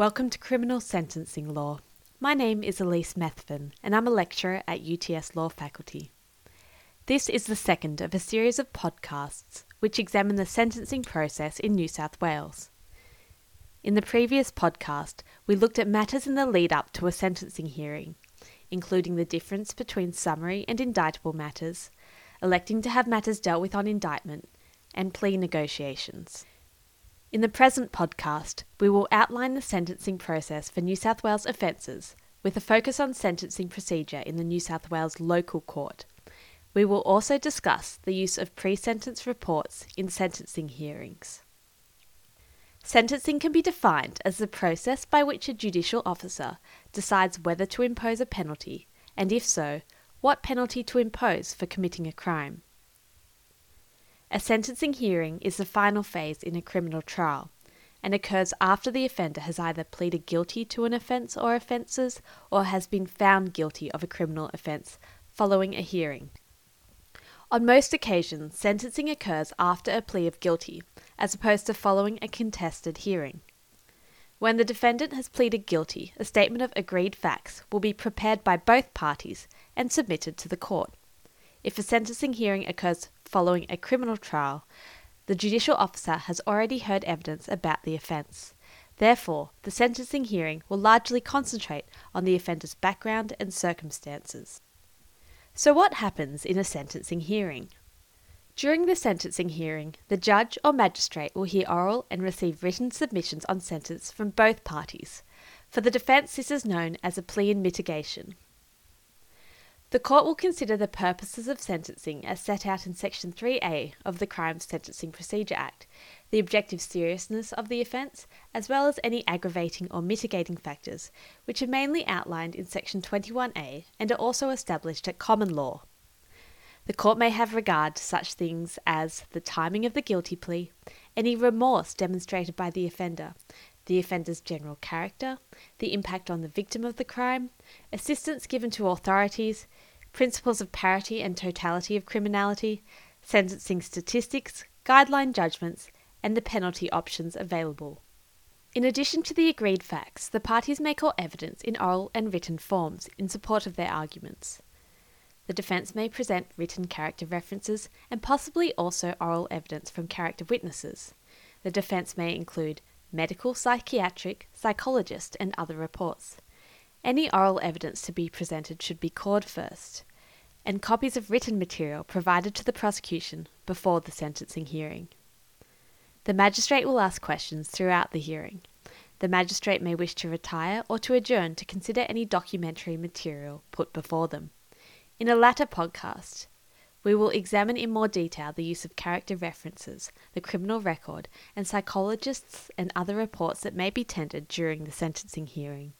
Welcome to Criminal Sentencing Law. My name is Elise Methven, and I'm a lecturer at UTS Law Faculty. This is the second of a series of podcasts which examine the sentencing process in New South Wales. In the previous podcast, we looked at matters in the lead up to a sentencing hearing, including the difference between summary and indictable matters, electing to have matters dealt with on indictment, and plea negotiations. In the present podcast, we will outline the sentencing process for New South Wales offences, with a focus on sentencing procedure in the New South Wales local court. We will also discuss the use of pre sentence reports in sentencing hearings. Sentencing can be defined as the process by which a judicial officer decides whether to impose a penalty, and if so, what penalty to impose for committing a crime. A sentencing hearing is the final phase in a criminal trial and occurs after the offender has either pleaded guilty to an offence or offences or has been found guilty of a criminal offence following a hearing. On most occasions, sentencing occurs after a plea of guilty, as opposed to following a contested hearing. When the defendant has pleaded guilty, a statement of agreed facts will be prepared by both parties and submitted to the court. If a sentencing hearing occurs following a criminal trial, the judicial officer has already heard evidence about the offence. Therefore, the sentencing hearing will largely concentrate on the offender's background and circumstances. So, what happens in a sentencing hearing? During the sentencing hearing, the judge or magistrate will hear oral and receive written submissions on sentence from both parties. For the defence, this is known as a plea in mitigation. The court will consider the purposes of sentencing as set out in Section 3A of the Crimes Sentencing Procedure Act, the objective seriousness of the offence, as well as any aggravating or mitigating factors, which are mainly outlined in Section 21A and are also established at common law. The court may have regard to such things as the timing of the guilty plea, any remorse demonstrated by the offender, the offender's general character, the impact on the victim of the crime, assistance given to authorities, principles of parity and totality of criminality, sentencing statistics, guideline judgments, and the penalty options available. In addition to the agreed facts, the parties may call evidence in oral and written forms in support of their arguments. The defence may present written character references and possibly also oral evidence from character witnesses. The defence may include medical, psychiatric, psychologist, and other reports. Any oral evidence to be presented should be called first, and copies of written material provided to the prosecution before the sentencing hearing. The magistrate will ask questions throughout the hearing. The magistrate may wish to retire or to adjourn to consider any documentary material put before them. In a latter podcast, we will examine in more detail the use of character references, the criminal record, and psychologists and other reports that may be tendered during the sentencing hearing.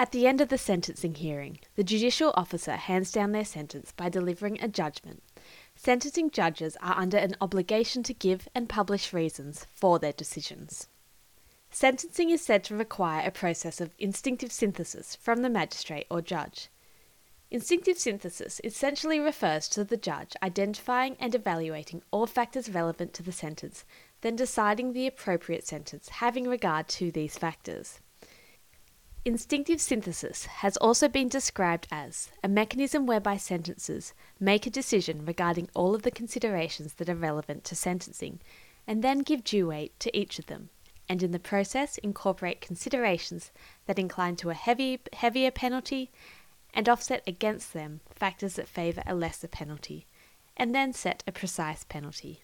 At the end of the sentencing hearing, the judicial officer hands down their sentence by delivering a judgment. Sentencing judges are under an obligation to give and publish reasons for their decisions. Sentencing is said to require a process of instinctive synthesis from the magistrate or judge. Instinctive synthesis essentially refers to the judge identifying and evaluating all factors relevant to the sentence, then deciding the appropriate sentence having regard to these factors. Instinctive synthesis has also been described as a mechanism whereby sentencers make a decision regarding all of the considerations that are relevant to sentencing, and then give due weight to each of them, and in the process incorporate considerations that incline to a heavy, heavier penalty and offset against them factors that favour a lesser penalty, and then set a precise penalty.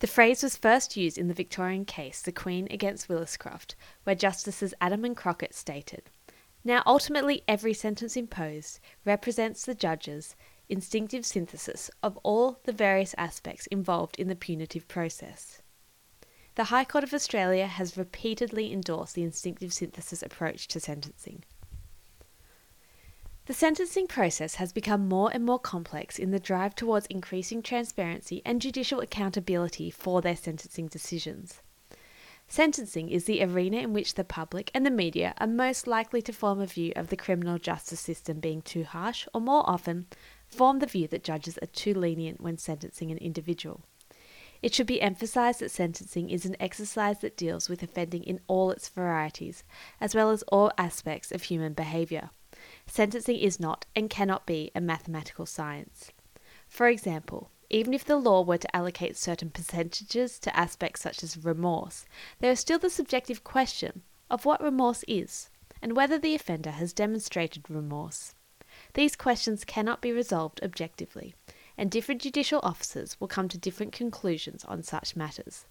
The phrase was first used in the Victorian case, The Queen against Williscroft, where Justices Adam and Crockett stated, Now ultimately every sentence imposed represents the judge's instinctive synthesis of all the various aspects involved in the punitive process. The High Court of Australia has repeatedly endorsed the instinctive synthesis approach to sentencing. The sentencing process has become more and more complex in the drive towards increasing transparency and judicial accountability for their sentencing decisions. Sentencing is the arena in which the public and the media are most likely to form a view of the criminal justice system being too harsh, or more often, form the view that judges are too lenient when sentencing an individual. It should be emphasised that sentencing is an exercise that deals with offending in all its varieties, as well as all aspects of human behaviour. Sentencing is not and cannot be a mathematical science. For example, even if the law were to allocate certain percentages to aspects such as remorse, there is still the subjective question of what remorse is and whether the offender has demonstrated remorse. These questions cannot be resolved objectively, and different judicial officers will come to different conclusions on such matters.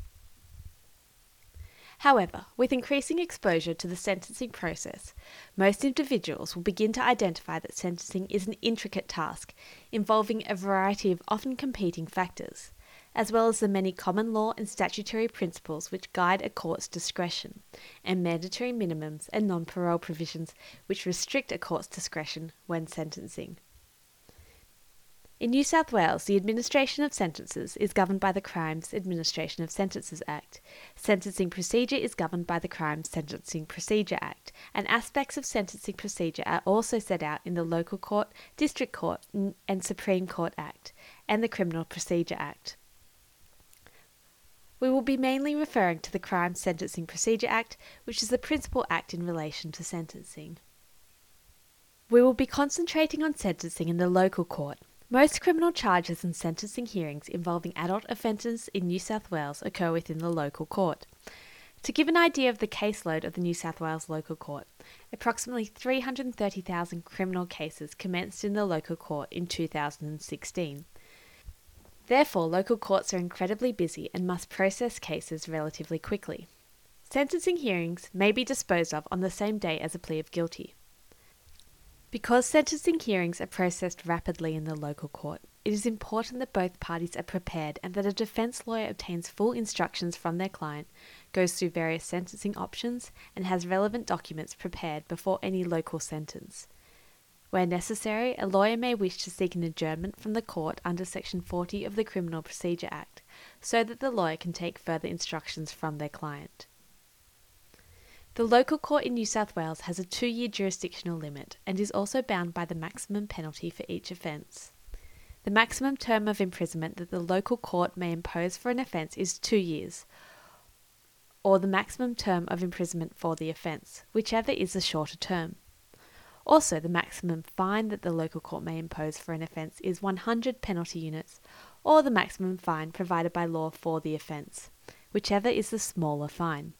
However, with increasing exposure to the sentencing process, most individuals will begin to identify that sentencing is an intricate task involving a variety of often competing factors, as well as the many common law and statutory principles which guide a court's discretion, and mandatory minimums and non parole provisions which restrict a court's discretion when sentencing. In New South Wales, the administration of sentences is governed by the Crimes Administration of Sentences Act. Sentencing procedure is governed by the Crimes Sentencing Procedure Act, and aspects of sentencing procedure are also set out in the Local Court, District Court, and Supreme Court Act, and the Criminal Procedure Act. We will be mainly referring to the Crimes Sentencing Procedure Act, which is the principal act in relation to sentencing. We will be concentrating on sentencing in the local court, most criminal charges and sentencing hearings involving adult offenders in New South Wales occur within the local court. To give an idea of the caseload of the New South Wales local court, approximately 330,000 criminal cases commenced in the local court in 2016. Therefore, local courts are incredibly busy and must process cases relatively quickly. Sentencing hearings may be disposed of on the same day as a plea of guilty. Because sentencing hearings are processed rapidly in the local court, it is important that both parties are prepared and that a defence lawyer obtains full instructions from their client, goes through various sentencing options, and has relevant documents prepared before any local sentence. Where necessary, a lawyer may wish to seek an adjournment from the court under Section 40 of the Criminal Procedure Act, so that the lawyer can take further instructions from their client. The local court in New South Wales has a two year jurisdictional limit and is also bound by the maximum penalty for each offence. The maximum term of imprisonment that the local court may impose for an offence is two years, or the maximum term of imprisonment for the offence, whichever is the shorter term. Also, the maximum fine that the local court may impose for an offence is 100 penalty units, or the maximum fine provided by law for the offence, whichever is the smaller fine.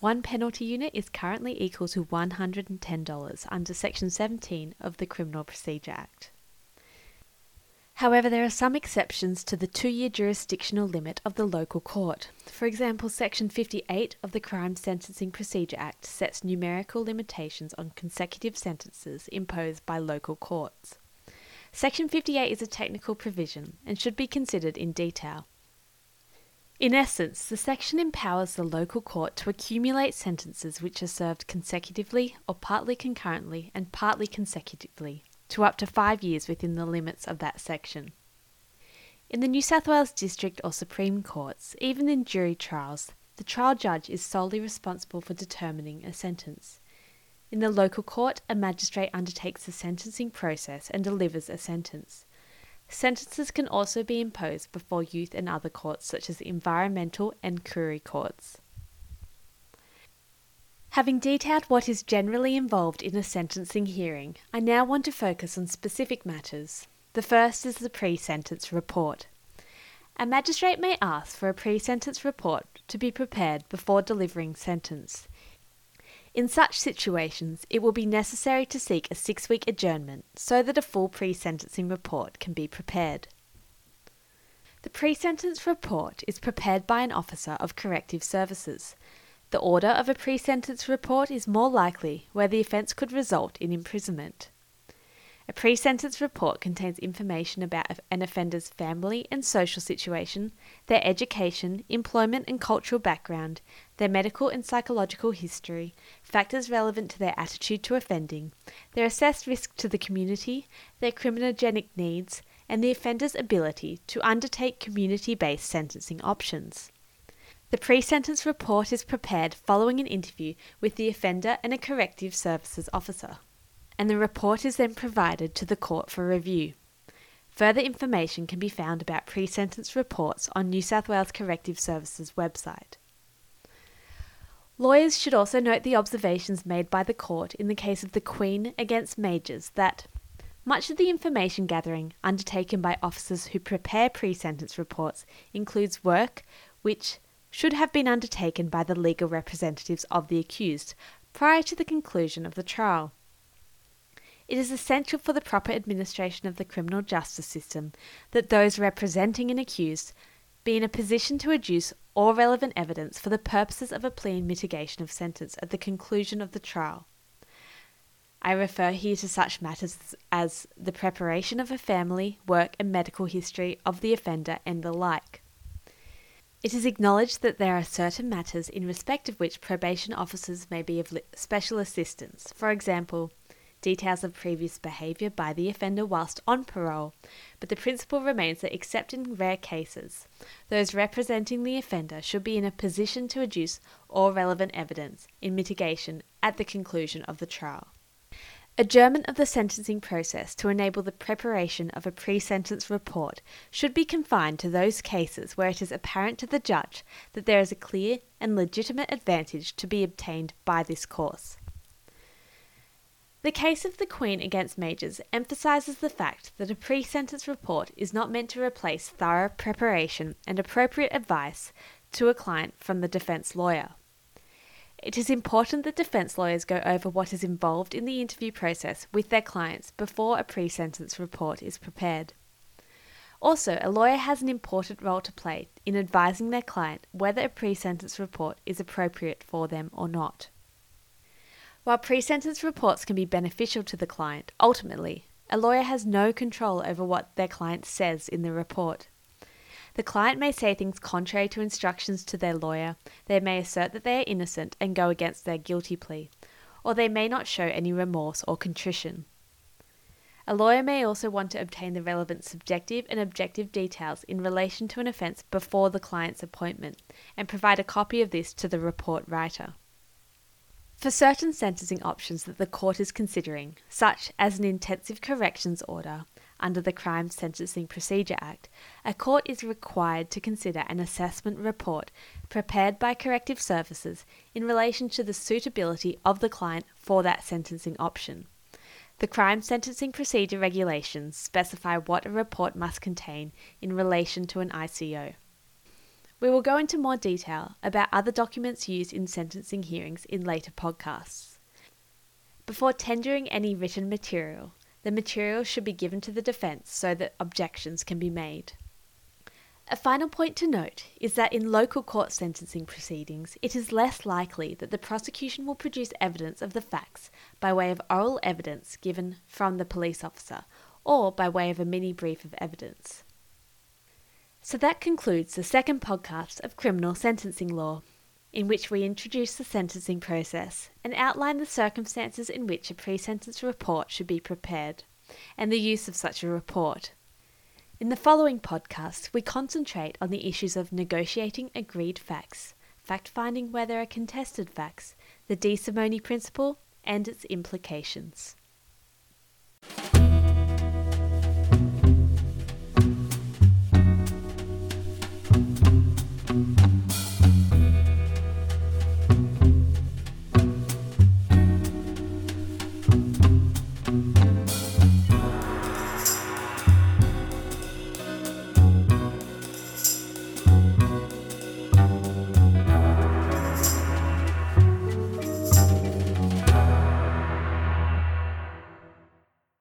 One penalty unit is currently equal to $110 under Section 17 of the Criminal Procedure Act. However, there are some exceptions to the two year jurisdictional limit of the local court. For example, Section 58 of the Crimes Sentencing Procedure Act sets numerical limitations on consecutive sentences imposed by local courts. Section 58 is a technical provision and should be considered in detail. In essence, the section empowers the local court to accumulate sentences which are served consecutively or partly concurrently and partly consecutively to up to five years within the limits of that section. In the New South Wales District or Supreme Courts, even in jury trials, the trial judge is solely responsible for determining a sentence. In the local court, a magistrate undertakes the sentencing process and delivers a sentence. Sentences can also be imposed before youth and other courts, such as environmental and Koori courts. Having detailed what is generally involved in a sentencing hearing, I now want to focus on specific matters. The first is the pre sentence report. A magistrate may ask for a pre sentence report to be prepared before delivering sentence. In such situations, it will be necessary to seek a six week adjournment so that a full pre sentencing report can be prepared. The pre sentence report is prepared by an officer of corrective services. The order of a pre sentence report is more likely where the offence could result in imprisonment. A pre sentence report contains information about an offender's family and social situation, their education, employment and cultural background, their medical and psychological history, factors relevant to their attitude to offending, their assessed risk to the community, their criminogenic needs, and the offender's ability to undertake community based sentencing options. The pre sentence report is prepared following an interview with the offender and a corrective services officer and the report is then provided to the court for review. Further information can be found about pre sentence reports on New South Wales Corrective Services website. Lawyers should also note the observations made by the court in the case of the Queen against Majors that much of the information gathering undertaken by officers who prepare pre sentence reports includes work which should have been undertaken by the legal representatives of the accused prior to the conclusion of the trial. It is essential for the proper administration of the criminal justice system that those representing an accused be in a position to adduce all relevant evidence for the purposes of a plea and mitigation of sentence at the conclusion of the trial. I refer here to such matters as the preparation of a family, work, and medical history of the offender and the like. It is acknowledged that there are certain matters in respect of which probation officers may be of special assistance. For example, details of previous behaviour by the offender whilst on parole, but the principle remains that, except in rare cases, those representing the offender should be in a position to adduce all relevant evidence in mitigation at the conclusion of the trial. Adjournment of the sentencing process to enable the preparation of a pre sentence report should be confined to those cases where it is apparent to the judge that there is a clear and legitimate advantage to be obtained by this course. The case of the Queen against Majors emphasises the fact that a pre sentence report is not meant to replace thorough preparation and appropriate advice to a client from the defence lawyer. It is important that defence lawyers go over what is involved in the interview process with their clients before a pre sentence report is prepared. Also, a lawyer has an important role to play in advising their client whether a pre sentence report is appropriate for them or not. While pre sentence reports can be beneficial to the client, ultimately, a lawyer has no control over what their client says in the report. The client may say things contrary to instructions to their lawyer, they may assert that they are innocent and go against their guilty plea, or they may not show any remorse or contrition. A lawyer may also want to obtain the relevant subjective and objective details in relation to an offence before the client's appointment and provide a copy of this to the report writer. For certain sentencing options that the court is considering, such as an intensive corrections order under the Crimes Sentencing Procedure Act, a court is required to consider an assessment report prepared by corrective services in relation to the suitability of the client for that sentencing option. The Crimes Sentencing Procedure regulations specify what a report must contain in relation to an ICO. We will go into more detail about other documents used in sentencing hearings in later podcasts. Before tendering any written material, the material should be given to the defence so that objections can be made. A final point to note is that in local court sentencing proceedings, it is less likely that the prosecution will produce evidence of the facts by way of oral evidence given from the police officer or by way of a mini brief of evidence. So that concludes the second podcast of Criminal Sentencing Law in which we introduce the sentencing process and outline the circumstances in which a pre sentence report should be prepared and the use of such a report. In the following podcast, we concentrate on the issues of negotiating agreed facts, fact finding where there are contested facts, the de principle, and its implications.